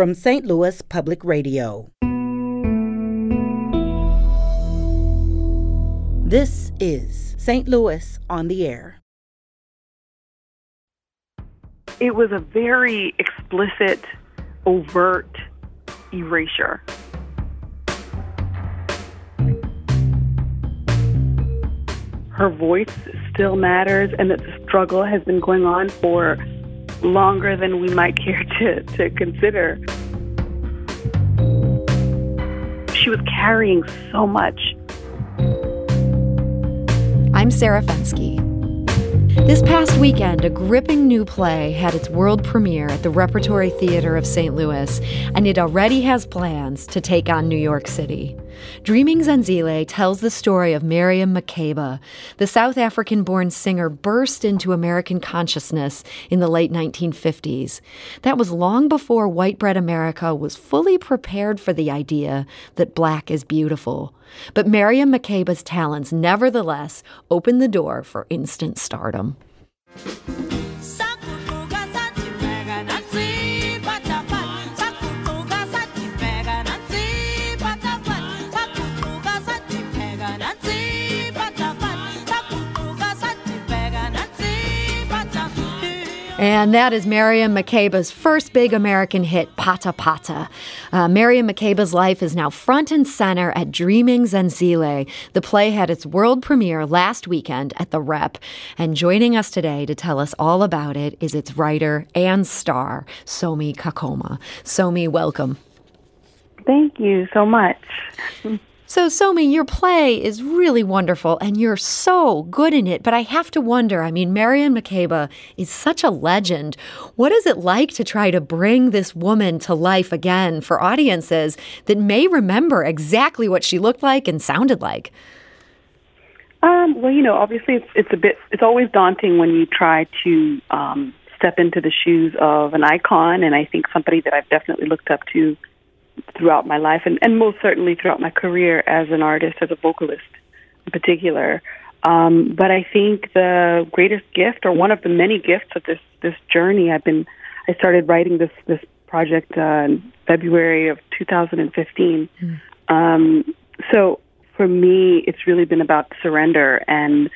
from St. Louis Public Radio. This is St. Louis on the Air. It was a very explicit, overt erasure. Her voice still matters, and that the struggle has been going on for longer than we might care to, to consider. She was carrying so much. I'm Sarah Fenske. This past weekend, a gripping new play had its world premiere at the Repertory Theater of St. Louis, and it already has plans to take on New York City. Dreaming Zenzile tells the story of Miriam Makeba. The South African born singer burst into American consciousness in the late 1950s. That was long before white bread America was fully prepared for the idea that black is beautiful. But Miriam Makeba's talents nevertheless opened the door for instant stardom. And that is Miriam Makeba's first big American hit, Pata Pata. Uh, Makeba's life is now front and center at Dreaming Zenzile. The play had its world premiere last weekend at the Rep. And joining us today to tell us all about it is its writer and star, Somi Kakoma. Somi, welcome. Thank you so much. So, Somi, your play is really wonderful and you're so good in it, but I have to wonder I mean, Miriam Makeba is such a legend. What is it like to try to bring this woman to life again for audiences that may remember exactly what she looked like and sounded like? Um, well, you know, obviously it's, it's a bit, it's always daunting when you try to um, step into the shoes of an icon, and I think somebody that I've definitely looked up to throughout my life and, and most certainly throughout my career as an artist, as a vocalist in particular. Um, but I think the greatest gift, or one of the many gifts of this this journey, I've been, I started writing this this project uh, in February of 2015. Mm. Um, so for me, it's really been about surrender and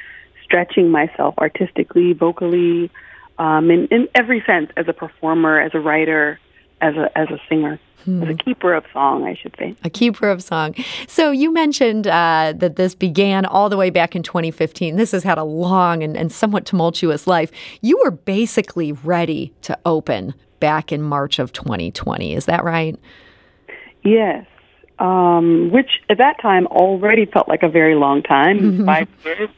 stretching myself artistically, vocally, um, in, in every sense, as a performer, as a writer, as a as a singer. Hmm. As a keeper of song, I should say. A keeper of song. So you mentioned uh, that this began all the way back in 2015. This has had a long and, and somewhat tumultuous life. You were basically ready to open back in March of 2020. Is that right? Yes. Um, which at that time already felt like a very long time, five years.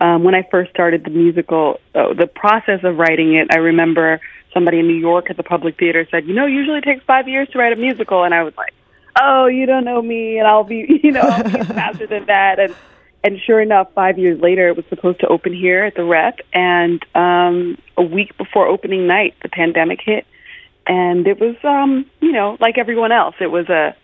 Um, when I first started the musical, uh, the process of writing it, I remember somebody in New York at the Public Theater said, you know, usually it takes five years to write a musical, and I was like, oh, you don't know me, and I'll be, you know, I'll be faster than that, and and sure enough, five years later, it was supposed to open here at the Rep, and um, a week before opening night, the pandemic hit, and it was, um, you know, like everyone else, it was a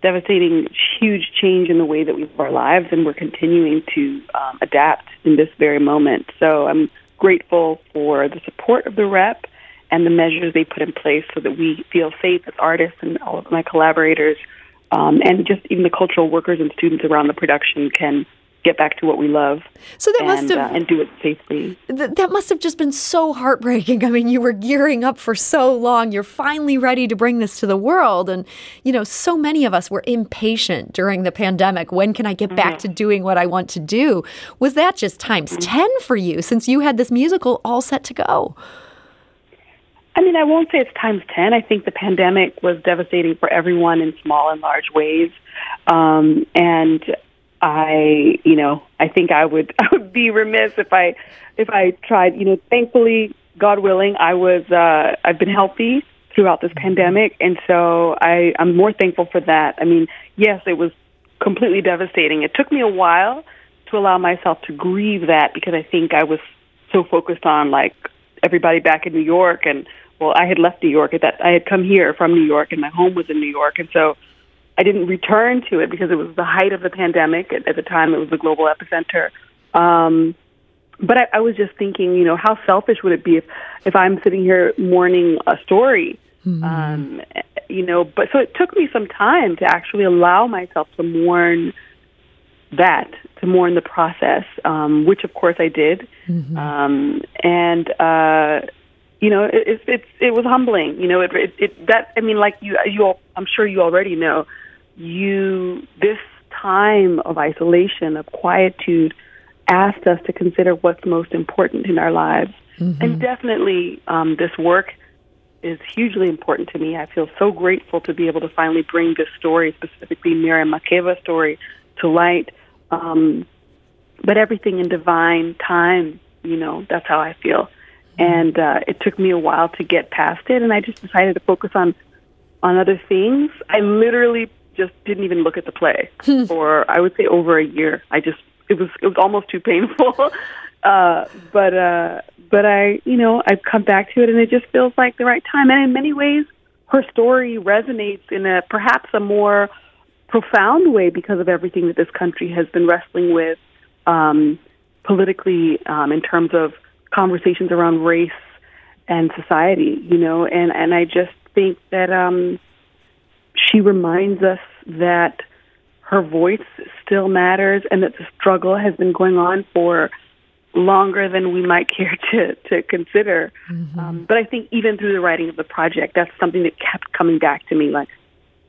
devastating, huge change in the way that we live our lives, and we're continuing to um, adapt in this very moment. So I'm grateful for the support of the Rep and the measures they put in place so that we feel safe as artists and all of my collaborators um, and just even the cultural workers and students around the production can get back to what we love. So that and, must have uh, and do it safely. Th- that must have just been so heartbreaking. I mean, you were gearing up for so long. You're finally ready to bring this to the world, and you know, so many of us were impatient during the pandemic. When can I get mm-hmm. back to doing what I want to do? Was that just times mm-hmm. ten for you since you had this musical all set to go? I mean, I won't say it's times 10. I think the pandemic was devastating for everyone in small and large ways. Um, and I, you know, I think I would, I would be remiss if I, if I tried, you know, thankfully, God willing, I was, uh, I've been healthy throughout this pandemic. And so I, I'm more thankful for that. I mean, yes, it was completely devastating. It took me a while to allow myself to grieve that because I think I was so focused on like everybody back in New York and well, I had left New York at that. I had come here from New York, and my home was in New York, and so I didn't return to it because it was the height of the pandemic. At, at the time, it was the global epicenter. Um, but I, I was just thinking, you know, how selfish would it be if, if I'm sitting here mourning a story Mm-hmm. Um, you know, but so it took me some time to actually allow myself to mourn that, to mourn the process, um, which of course I did. Mm-hmm. Um, and, uh, you know, it, it, it, it was humbling. You know, it, it, it, that, I mean, like you, you, all, I'm sure you already know, you, this time of isolation, of quietude, asked us to consider what's most important in our lives. Mm-hmm. And definitely, um, this work is hugely important to me. I feel so grateful to be able to finally bring this story, specifically Miriam Makeba's story, to light. Um, but everything in divine time, you know, that's how I feel. And uh, it took me a while to get past it, and I just decided to focus on on other things. I literally just didn't even look at the play for I would say over a year. I just it was it was almost too painful. uh, but uh, but I you know I've come back to it, and it just feels like the right time. And in many ways, her story resonates in a perhaps a more profound way because of everything that this country has been wrestling with um, politically um, in terms of conversations around race and society. You know, and and I just think that um, she reminds us that her voice still matters and that the struggle has been going on for longer than we might care to to consider. Mm-hmm. Um, but I think even through the writing of the project, that's something that kept coming back to me. Like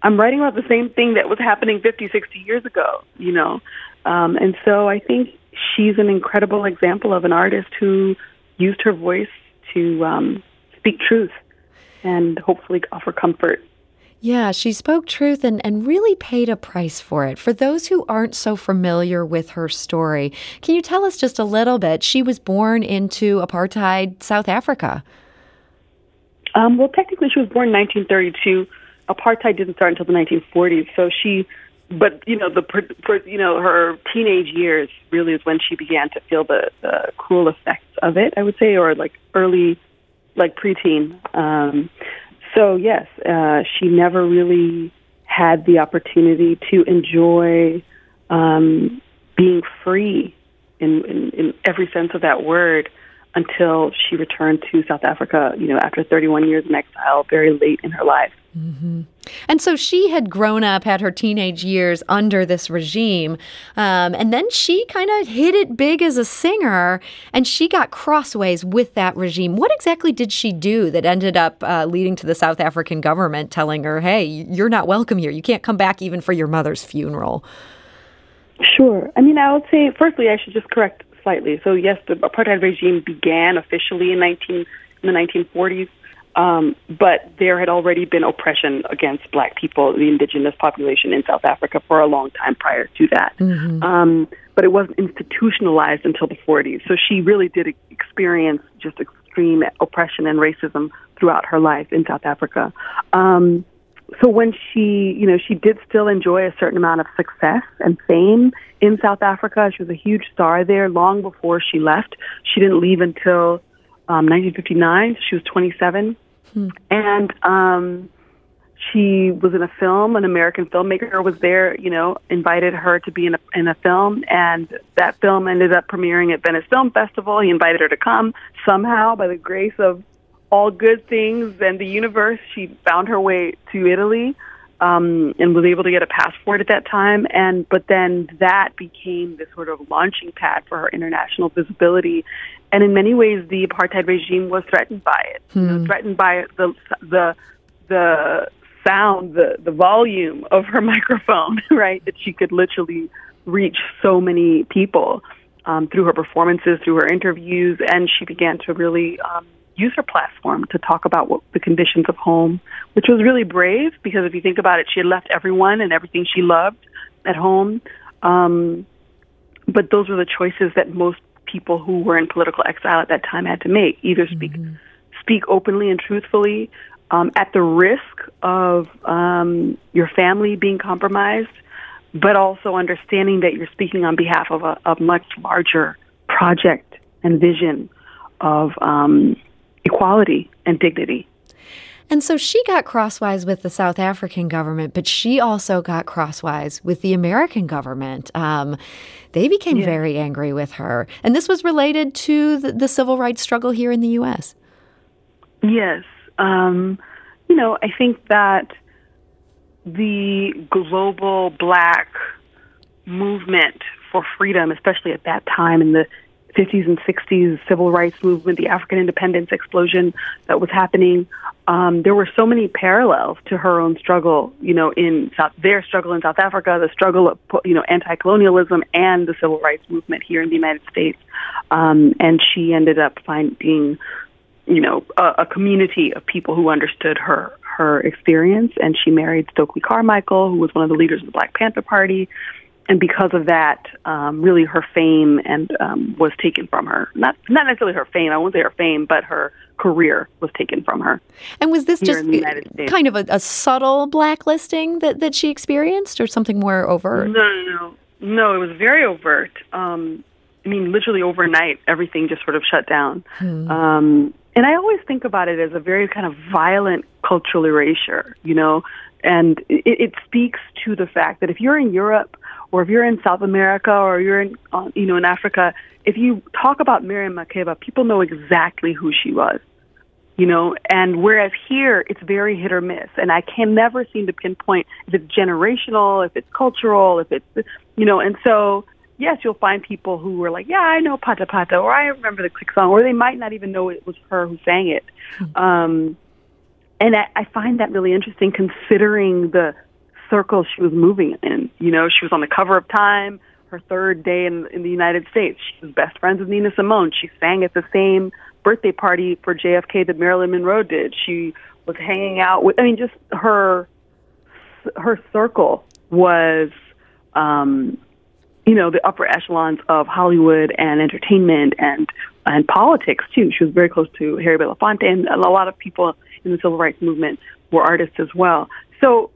I'm writing about the same thing that was happening 50, 60 years ago, you know. Um, and so I think she's an incredible example of an artist who used her voice to um, speak truth and hopefully offer comfort yeah, she spoke truth and, and really paid a price for it. For those who aren't so familiar with her story, can you tell us just a little bit? She was born into apartheid South Africa. Um, well, technically, she was born in 1932. Apartheid didn't start until the 1940s. So she, but you know, the for, you know her teenage years really is when she began to feel the, the cruel effects of it. I would say, or like early, like preteen. Um, so yes, uh, she never really had the opportunity to enjoy um, being free in, in, in every sense of that word until she returned to South Africa, you know, after 31 years in exile, very late in her life. Mm-hmm. And so she had grown up, had her teenage years under this regime, um, and then she kind of hit it big as a singer, and she got crossways with that regime. What exactly did she do that ended up uh, leading to the South African government telling her, "Hey, you're not welcome here. You can't come back even for your mother's funeral"? Sure. I mean, I would say, firstly, I should just correct slightly. So, yes, the apartheid regime began officially in 19 in the 1940s. Um, but there had already been oppression against black people, the indigenous population in South Africa, for a long time prior to that. Mm-hmm. Um, but it wasn't institutionalized until the 40s. So she really did experience just extreme oppression and racism throughout her life in South Africa. Um, so when she, you know, she did still enjoy a certain amount of success and fame in South Africa. She was a huge star there long before she left. She didn't leave until um, 1959. She was 27. Hmm. And um, she was in a film. An American filmmaker was there, you know, invited her to be in a, in a film. And that film ended up premiering at Venice Film Festival. He invited her to come somehow by the grace of all good things and the universe. She found her way to Italy um, and was able to get a passport at that time. And but then that became the sort of launching pad for her international visibility. And in many ways, the apartheid regime was threatened by it. Hmm. You know, hmm. threatened by the the the sound, the the volume of her microphone, right? That she could literally reach so many people um, through her performances, through her interviews, and she began to really um, use her platform to talk about what the conditions of home, which was really brave because if you think about it, she had left everyone and everything she loved at home. Um, but those were the choices that most people who were in political exile at that time had to make: either speak mm-hmm. speak openly and truthfully um, at the risk of um, your family being compromised, but also understanding that you're speaking on behalf of a, a much larger project and vision of um, equality and dignity. And so she got crosswise with the South African government, but she also got crosswise with the American government. Um, they became yeah. very angry with her. And this was related to the, the, civil rights struggle here in the U.S. Yes. Um, you know, I think that the global black movement for freedom, especially at that time in the 50s and 60s civil rights movement, the African independence explosion that was happening. Um, there were so many parallels to her own struggle, you know, in South, their struggle in South Africa, the struggle of, you know, anti-colonialism and the civil rights movement here in the United States. Um, and she ended up finding, you know, a, a community of people who understood her her experience. And she married Stokely Carmichael, who was one of the leaders of the Black Panther Party and because of that, um, really her fame and um, was taken from her. Not not necessarily her fame. I won't say her fame, but her career was taken from her. And was this just kind of a, a, subtle blacklisting that, that she experienced, or something more overt? No, no, no. No, it was very overt. Um, I mean, literally overnight, everything just sort of shut down. Hmm. Um, and I always think about it as a very kind of violent cultural erasure, you know, and it, it speaks to the fact that if you're in Europe or if you're in South America or you're in, uh, you know, in Africa, if you talk about Miriam Makeba, people know exactly who she was, you know, and whereas here it's very hit or miss, and I can never seem to pinpoint if it's generational, if it's cultural, if it's, you know, and so yes, you'll find people who were like, yeah, I know Pata Pata, or I remember the click song, or they might not even know it was her who sang it. Hmm. Um, and I, I find that really interesting considering the circles she was moving in. You know, she was on the cover of Time her third day in, in the United States. She was best friends with Nina Simone. She sang at the same birthday party for JFK that Marilyn Monroe did. She was hanging out with, I mean, just her, her circle was, um, you know, the upper echelons of Hollywood and entertainment and, and politics too. She was very close to Harry Belafonte and a lot of people in the civil rights movement were artists as well. So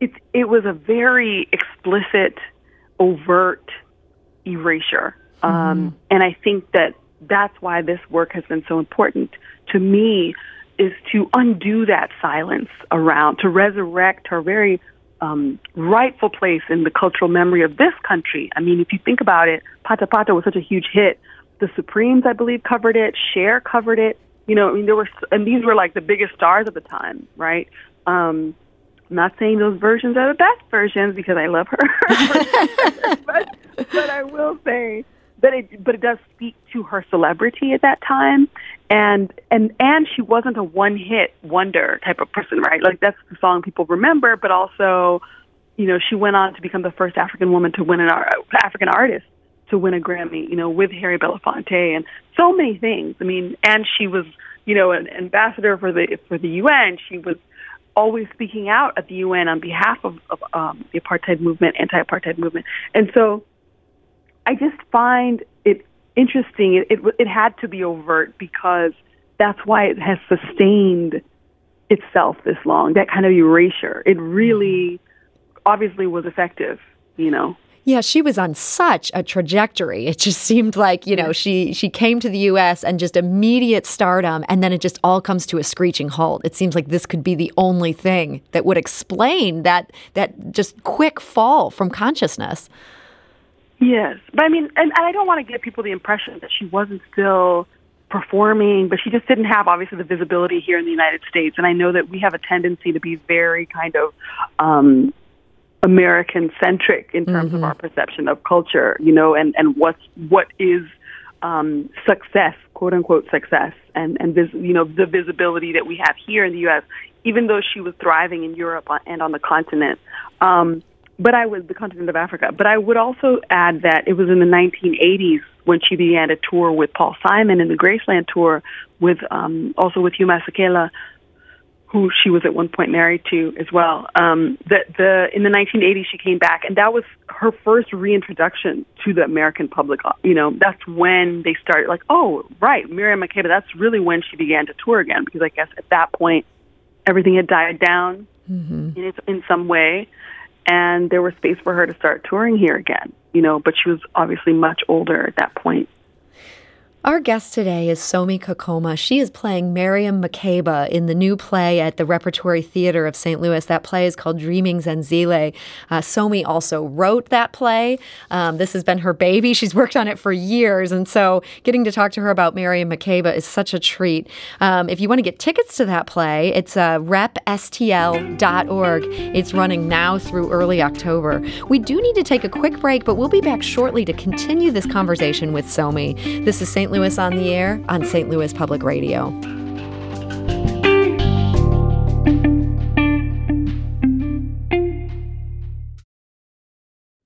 it it was a very explicit, overt erasure, um, mm-hmm. and I think that that's why this work has been so important to me is to undo that silence around to resurrect her very um, rightful place in the cultural memory of this country. I mean, if you think about it, Pata Pata was such a huge hit. The Supremes, I believe, covered it. Cher covered it. You know, I mean, there were, and these were like the biggest stars at the time, right? Um, not saying those versions are the best versions because I love her, but, but I will say that it, but it does speak to her celebrity at that time, and and and she wasn't a one-hit wonder type of person, right? Like that's the song people remember, but also, you know, she went on to become the first African woman to win an African artist to win a Grammy, you know, with Harry Belafonte and so many things. I mean, and she was, you know, an ambassador for the for the UN. She was always speaking out at the UN on behalf of, of um, the apartheid movement, anti-apartheid movement, and so I just find it interesting. It, it it had to be overt because that's why it has sustained itself this long. That kind of erasure, it really obviously was effective. You know. Yeah, she was on such a trajectory. It just seemed like, you know, she she came to the US and just immediate stardom and then it just all comes to a screeching halt. It seems like this could be the only thing that would explain that that just quick fall from consciousness. Yes. But I mean, and I don't want to give people the impression that she wasn't still performing, but she just didn't have obviously the visibility here in the United States. And I know that we have a tendency to be very kind of um, American centric in terms mm-hmm. of our perception of culture, you know, and, and what's, what is um, success, quote unquote success, and, and vis- you know, the visibility that we have here in the U.S., even though she was thriving in Europe and on the continent. Um, but I was the continent of Africa. But I would also add that it was in the 1980s when she began a tour with Paul Simon in the Graceland tour, with um, also with Hugh Masekela, who she was at one point married to as well. Um, the, the in the 1980s she came back, and that was her first reintroduction to the American public. You know, that's when they started like, oh, right, Miriam Makeba. That's really when she began to tour again, because I guess at that point everything had died down mm-hmm. in in some way, and there was space for her to start touring here again. You know, but she was obviously much older at that point. Our guest today is Somi Kakoma. She is playing Miriam Makeba in the new play at the Repertory Theater of St. Louis. That play is called Dreaming Zenzile. Uh, Somi also wrote that play. Um, this has been her baby. She's worked on it for years. And so getting to talk to her about Miriam Makeba is such a treat. Um, if you want to get tickets to that play, it's uh, repstl.org. It's running now through early October. We do need to take a quick break, but we'll be back shortly to continue this conversation with Somi. This is St. St. Louis on the Air on St. Louis Public Radio.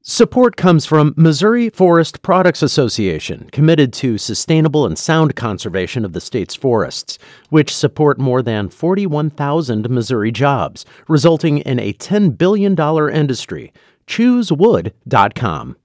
Support comes from Missouri Forest Products Association, committed to sustainable and sound conservation of the state's forests, which support more than 41,000 Missouri jobs, resulting in a $10 billion industry. ChooseWood.com.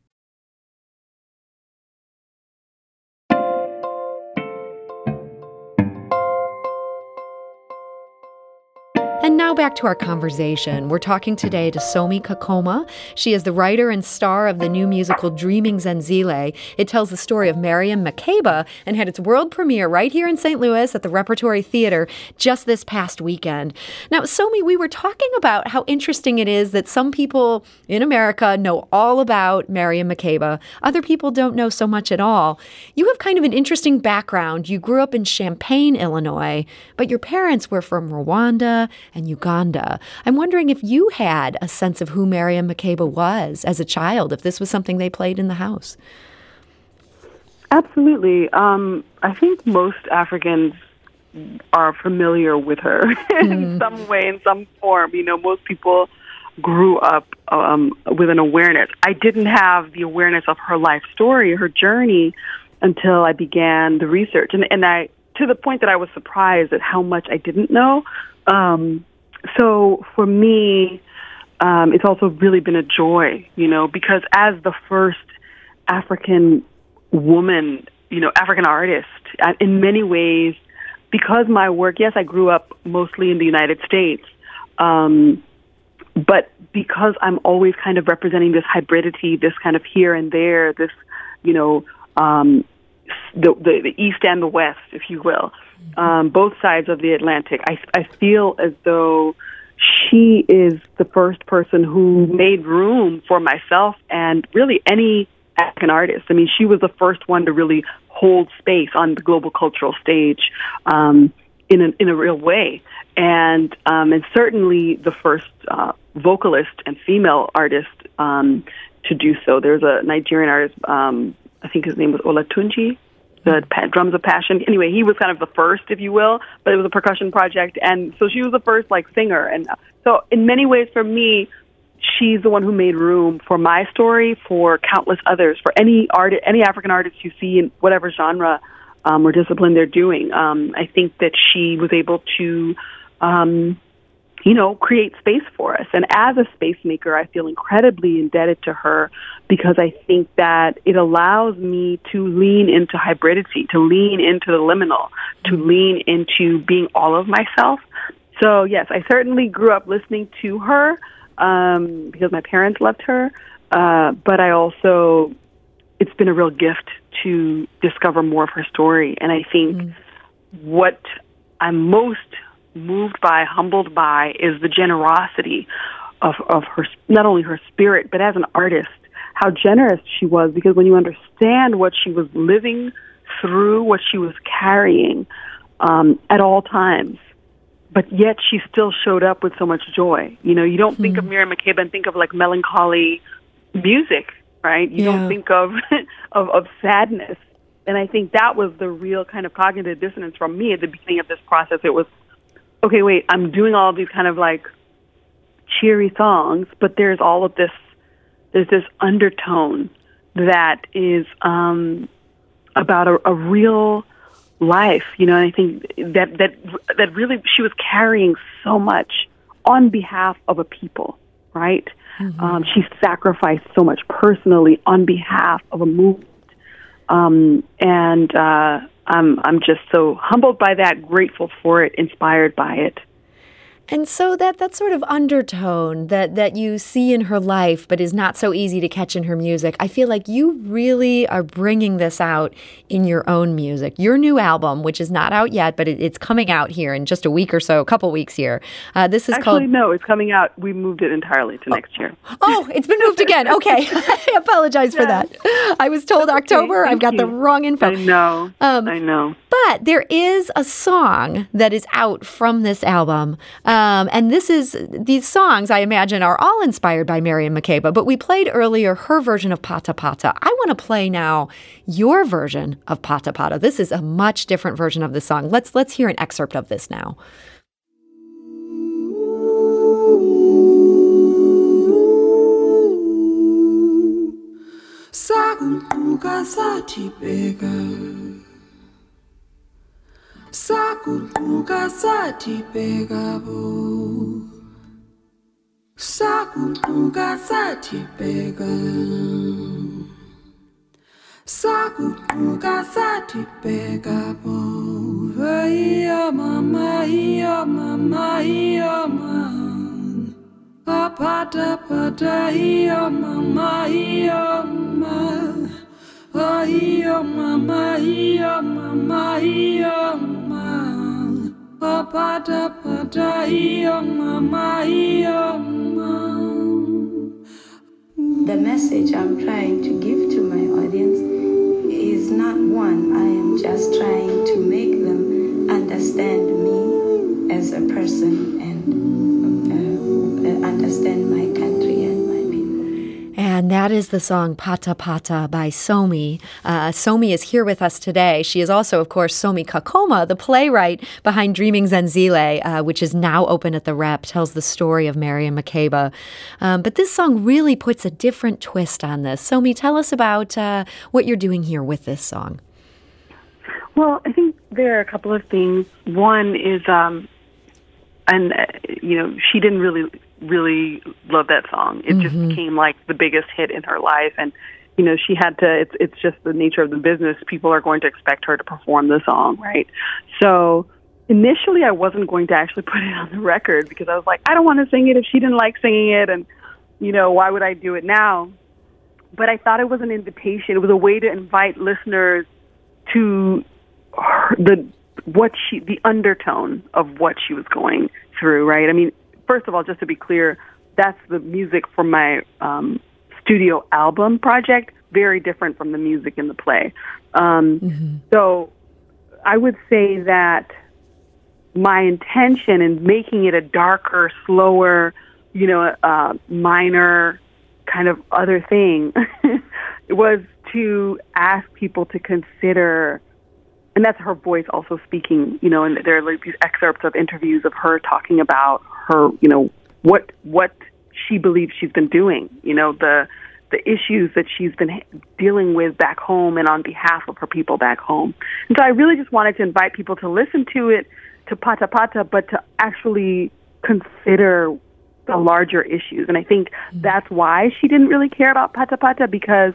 back to our conversation. We're talking today to Somi Kakoma. She is the writer and star of the new musical Dreaming Zenzile. It tells the story of Miriam Makeba and had its world premiere right here in St. Louis at the Repertory Theater just this past weekend. Now, Somi, we were talking about how interesting it is that some people in America know all about Miriam Makeba. Other people don't know so much at all. You have kind of an interesting background. You grew up in Champaign, Illinois, but your parents were from Rwanda and Uganda. I'm wondering if you had a sense of who Miriam Makeba was as a child, if this was something they played in the house. Absolutely. Um, I think most Africans are familiar with her in mm. some way, in some form. You know, most people grew up um, with an awareness. I didn't have the awareness of her life story, her journey, until I began the research, and and I to the point that I was surprised at how much I didn't know. Um, so for me, um, it's also really been a joy, you know, because as the first African woman, you know, African artist, uh, in many ways, because my work, yes, I grew up mostly in the United States, um, but because I'm always kind of representing this hybridity, this kind of here and there, this, you know, um, the, the, the East and the West, if you will, um, both sides of the Atlantic. I, I feel as though she is the first person who made room for myself and really any African artist. I mean, she was the first one to really hold space on the global cultural stage um, in a, in a real way, and um, and certainly the first uh, vocalist and female artist um, to do so. There's a Nigerian artist, um, I think his name was Olatunji the drums of passion. Anyway, he was kind of the first, if you will, but it was a percussion project, and so she was the first like singer. And so, in many ways, for me, she's the one who made room for my story, for countless others, for any art, any African artist you see in whatever genre um, or discipline they're doing. Um, I think that she was able to. Um, you know, create space for us. And as a space maker, I feel incredibly indebted to her because I think that it allows me to lean into hybridity, to lean into the liminal, to lean into being all of myself. So, yes, I certainly grew up listening to her um, because my parents loved her. Uh, but I also, it's been a real gift to discover more of her story. And I think mm. what I'm most moved by, humbled by, is the generosity of, of her, not only her spirit, but as an artist, how generous she was. Because when you understand what she was living through, what she was carrying um, at all times, but yet she still showed up with so much joy. You know, you don't mm-hmm. think of hmm. Miriam Makeba and think of like melancholy music, right? You yeah. don't think of, of of sadness. And I think that was the real kind of cognitive dissonance from me at the beginning of this process. It was okay, wait, I'm doing all these kind of like cheery songs, but there's all of this, there's this undertone that is um, about a, a real life, you know. And I think that that that really she was carrying so much on behalf of a people, right? Mm-hmm. Um, she sacrificed so much personally on behalf of a movement, um, and uh, I'm I'm just so humbled by that, grateful for it, inspired by it. And so that that sort of undertone that that you see in her life but is not so easy to catch in her music. I feel like you really are bringing this out in your own music. Your new album, which is not out yet, but it, it's coming out here in just a week or so, a couple weeks here. Uh, this is called Actually, called no, it's coming out. We moved it entirely to next year. Oh, it's been moved again. Okay. I apologize for that. I was told October. I've got Thank the wrong info. I know. Um, I know. But there is a song that is out from this album. Um, Um, and this is, these songs, I imagine, are all inspired by Miriam Makeba. But we played earlier her version of Pata Pata. I want to play now your version of Pata Pata. This is a much different version of the song. Let's, let's hear an excerpt of this now. sakuquka sathi bheka bo. Sakuquka sathi bheka. Sakuquka sathi bheka bo. Mama hey mama hey mama Pata pata hiyo mama hiyo Oh hiyo mama hiyo mama hiyo mama Mama The message I'm trying to give to my audience is not one. I am just trying to make them understand me as a person and uh, understand my country. And that is the song Pata Pata by Somi. Uh, Somi is here with us today. She is also, of course, Somi Kakoma, the playwright behind Dreaming Zenzile, uh, which is now open at the Rep, tells the story of Miriam Makeba. Um, but this song really puts a different twist on this. Somi, tell us about uh, what you're doing here with this song. Well, I think there are a couple of things. One is, um, and uh, you know, she didn't really, really love that song. It just mm-hmm. became like the biggest hit in her life, and you know, she had to. It's it's just the nature of the business. People are going to expect her to perform the song, right? So initially, I wasn't going to actually put it on the record because I was like, I don't want to sing it if she didn't like singing it, and you know, why would I do it now? But I thought it was an invitation. It was a way to invite listeners to her, the what she the undertone of what she was going through right i mean first of all just to be clear that's the music for my um studio album project very different from the music in the play. Um so i would say that my intention in making it a darker slower you know uh minor kind of other thing was to ask people to consider and that's her voice also speaking, you know, and there are like these excerpts of interviews of her talking about her, you know, what what she believes she's been doing, you know, the the issues that she's been dealing with back home and on behalf of her people back home. And so I really just wanted to invite people to listen to it, to Pata Pata, but to actually consider the larger issues. And I think that's why she didn't really care about Pata Pata because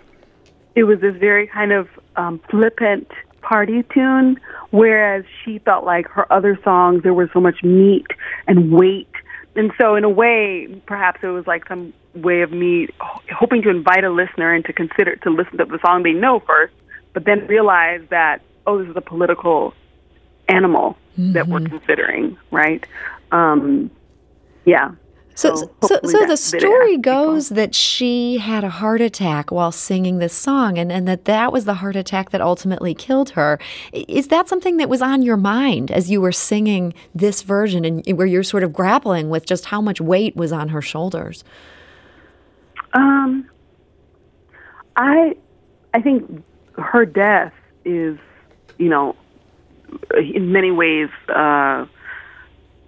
it was this very kind of um, flippant party tune, whereas she felt like her other songs there was so much meat and weight. And so, in a way, perhaps it was like some way of me hoping to invite a listener and to consider to listen to the song they know first, but then realize that oh, this is a political animal that we're considering, right? Um, yeah. So, So so, so the story asks people. goes that she had a heart attack while singing this song, and, and that that was the heart attack that ultimately killed her. Is that something that was on your mind as you were singing this version, and where you're sort of grappling with just how much weight was on her shoulders? Um, I, I think her death is, you know, in many ways uh,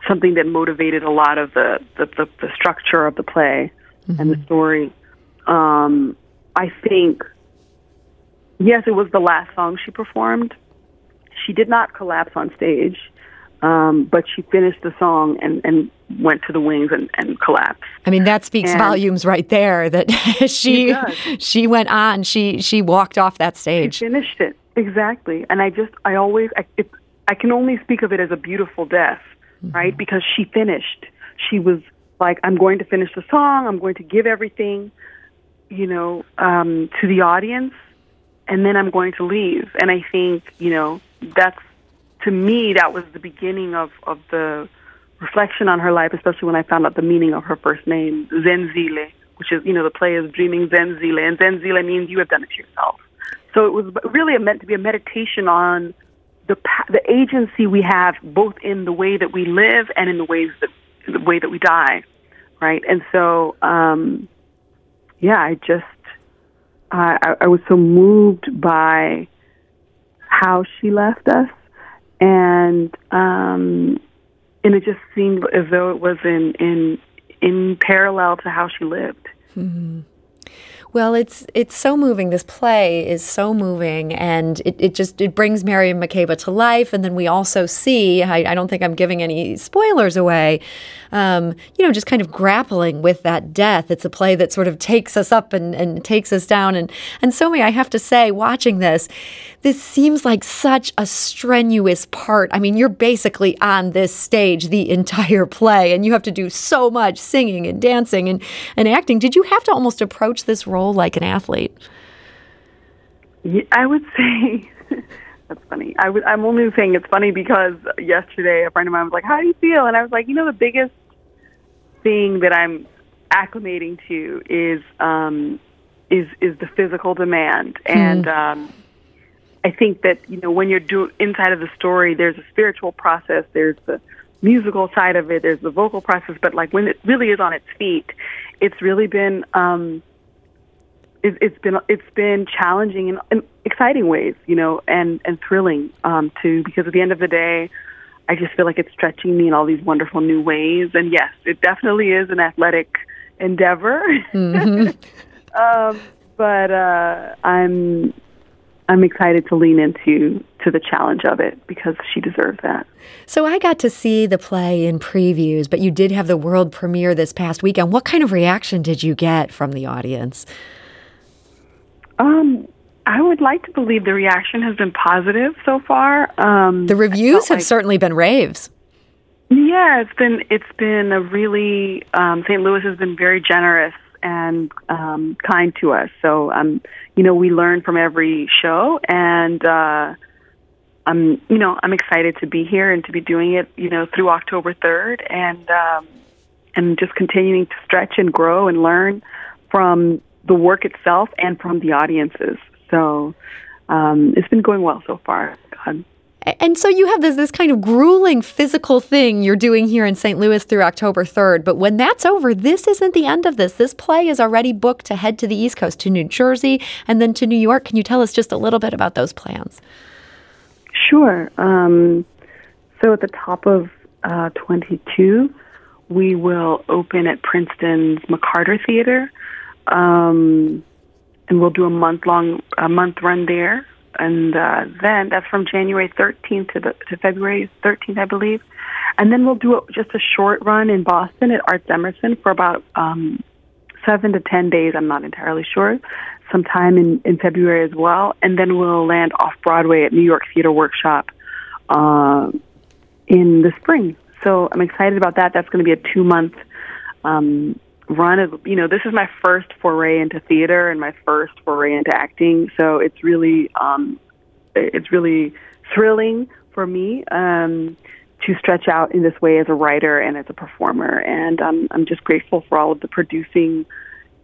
something that motivated a lot of the the, the, the structure of the play and the story. Um, I think, yes, it was the last song she performed. She did not collapse on stage, um, but she finished the song and, and went to the wings and, and collapsed. I mean, that speaks And- volumes right there. That she she went on, she she walked off that stage. She finished it exactly, and I just I always I, it, I can only speak of it as a beautiful death, right? Because she finished. she was like, I'm going to finish the song, I'm going to give everything, you know, um, to the audience, and then I'm going to leave. And I think, you know, that's, to me, that was the beginning of, of the reflection on her life, especially when I found out the meaning of her first name, Zenzile, which is, you know, the play is dreaming Zenzile, and Zenzile means you have done it to yourself. So it was really meant to be a meditation on the the agency we have both in the way that we live and in the ways that the way that we die, right? And so, um, yeah, I just I, I was so moved by how she left us, and um, and it just seemed as though it was in in in parallel to how she lived. Mm-hmm. Well, it's it's so moving. This play is so moving, and it, it just it brings Miriam Makeba to life. And then we also see I, I don't think I'm giving any spoilers away. Um, you know, just kind of grappling with that death. It's a play that sort of takes us up and, and takes us down. And and Somi, I have to say, watching this, this seems like such a strenuous part. I mean, you're basically on this stage the entire play, and you have to do so much singing and dancing and, and acting. Did you have to almost approach this role like an athlete? I would say that's funny. I would, I'm only saying it's funny because yesterday a friend of mine was like, "How do you feel?" And I was like, "You know, the biggest thing that I'm acclimating to is um, is is the physical demand, hmm. and um, I think that you know when you're do inside of the story, there's a spiritual process, there's the musical side of it, there's the vocal process, but like when it really is on its feet, it's really been um, it, it's been it's been challenging in, in exciting ways, you know, and and thrilling um, too. Because at the end of the day, I just feel like it's stretching me in all these wonderful new ways. And yes, it definitely is an athletic endeavor. Mm-hmm. um, but uh, I'm I'm excited to lean into to the challenge of it because she deserves that. So I got to see the play in previews, but you did have the world premiere this past weekend. What kind of reaction did you get from the audience? Um, I would like to believe the reaction has been positive so far. Um, the reviews have like, certainly been raves. Yeah, it's been it's been a really um, St. Louis has been very generous and um, kind to us. So um, you know, we learn from every show, and uh, I'm you know I'm excited to be here and to be doing it you know through October third, and um, and just continuing to stretch and grow and learn from the work itself and from the audiences. So um, it's been going well so far. God. And so you have this this kind of grueling physical thing you're doing here in St. Louis through October 3rd. But when that's over, this isn't the end of this. This play is already booked to head to the East Coast, to New Jersey, and then to New York. Can you tell us just a little bit about those plans? Sure. Um, so at the top of uh, 22, we will open at Princeton's McCarter Theater um, and we'll do a month long a month run there. And uh, then that's from January 13th to the, to February 13th, I believe. And then we'll do a, just a short run in Boston at Arts Emerson for about um, seven to ten days. I'm not entirely sure. Sometime in, in February as well. And then we'll land off Broadway at New York Theater Workshop uh, in the spring. So I'm excited about that. That's going to be a two month um, run of you know this is my first foray into theater and my first foray into acting. So it's really um it's really thrilling for me um to stretch out in this way as a writer and as a performer. And um i'm just grateful for all of the producing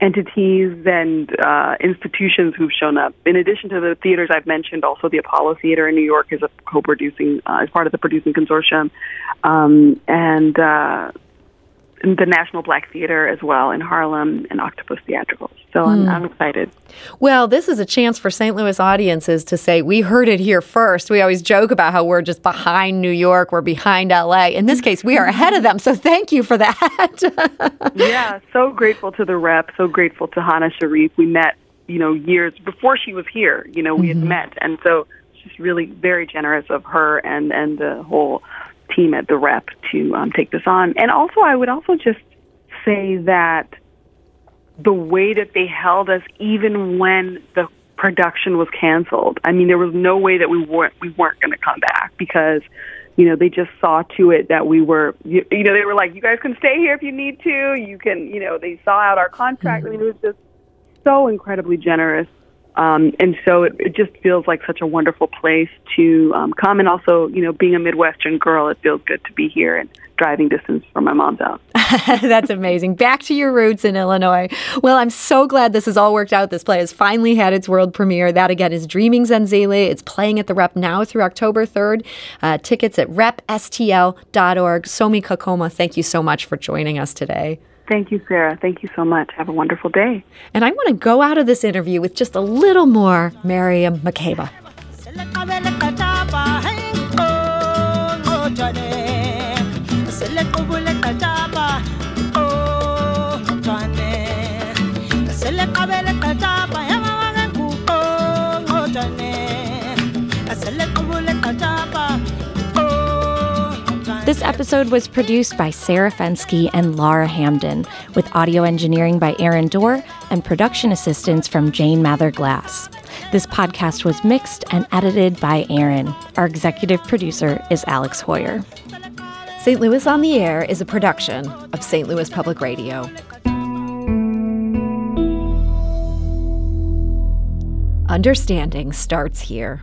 entities and uh, institutions who've shown up. In addition to the theaters I've mentioned, also the Apollo Theater in New York is a co-producing, uh, as part of the producing consortium, um, and uh, the National Black Theater as well in Harlem and Octopus Theatricals. So I'm, hmm. I'm, excited. Well, this is a chance for St. Louis audiences to say, we heard it here first. We always joke about how we're just behind New York, we're behind LA. In this case, we are ahead of them. So thank you for that. yeah, so grateful to the rep, so grateful to Hana Sharif. We met, you know, years before she was here. You know, we mm-hmm. had met. And so she's really very generous of her and, and the whole team at the rep to um, take this on. And also, I would also just say that the way that they held us, even when the production was canceled, I mean, there was no way that we weren't we weren't going to come back because you know, they just saw to it that we were, you, you know, they were like, you guys can stay here if you need to. You can, you know, they saw out our contract. Mm-hmm. I mean, it was just so incredibly generous. Um, and so it, it just feels like such a wonderful place to um, come. And also, you know, being a Midwestern girl, it feels good to be here and driving distance from my mom's house. That's amazing. Back to your roots in Illinois. Well, I'm so glad this has all worked out. This play has finally had its world premiere. That again is Dreaming Zenzile. It's playing at the Rep now through October 3rd. Uh, tickets at repstl.org. Somi Kakoma, thank you so much for joining us today. Thank you, Sarah. Thank you so much. Have a wonderful day. And I want to go out of this interview with just a little more Miriam Makeba. This episode was produced by Sarah Fenske and Laura Hamdan, with audio engineering by Aaron Doerr and production assistance from Jane Mather Glass. This podcast was mixed and edited by Aaron. Our executive producer is Alex Heuer. St. Louis on the Air is a production of St. Louis Public Radio. Understanding starts here.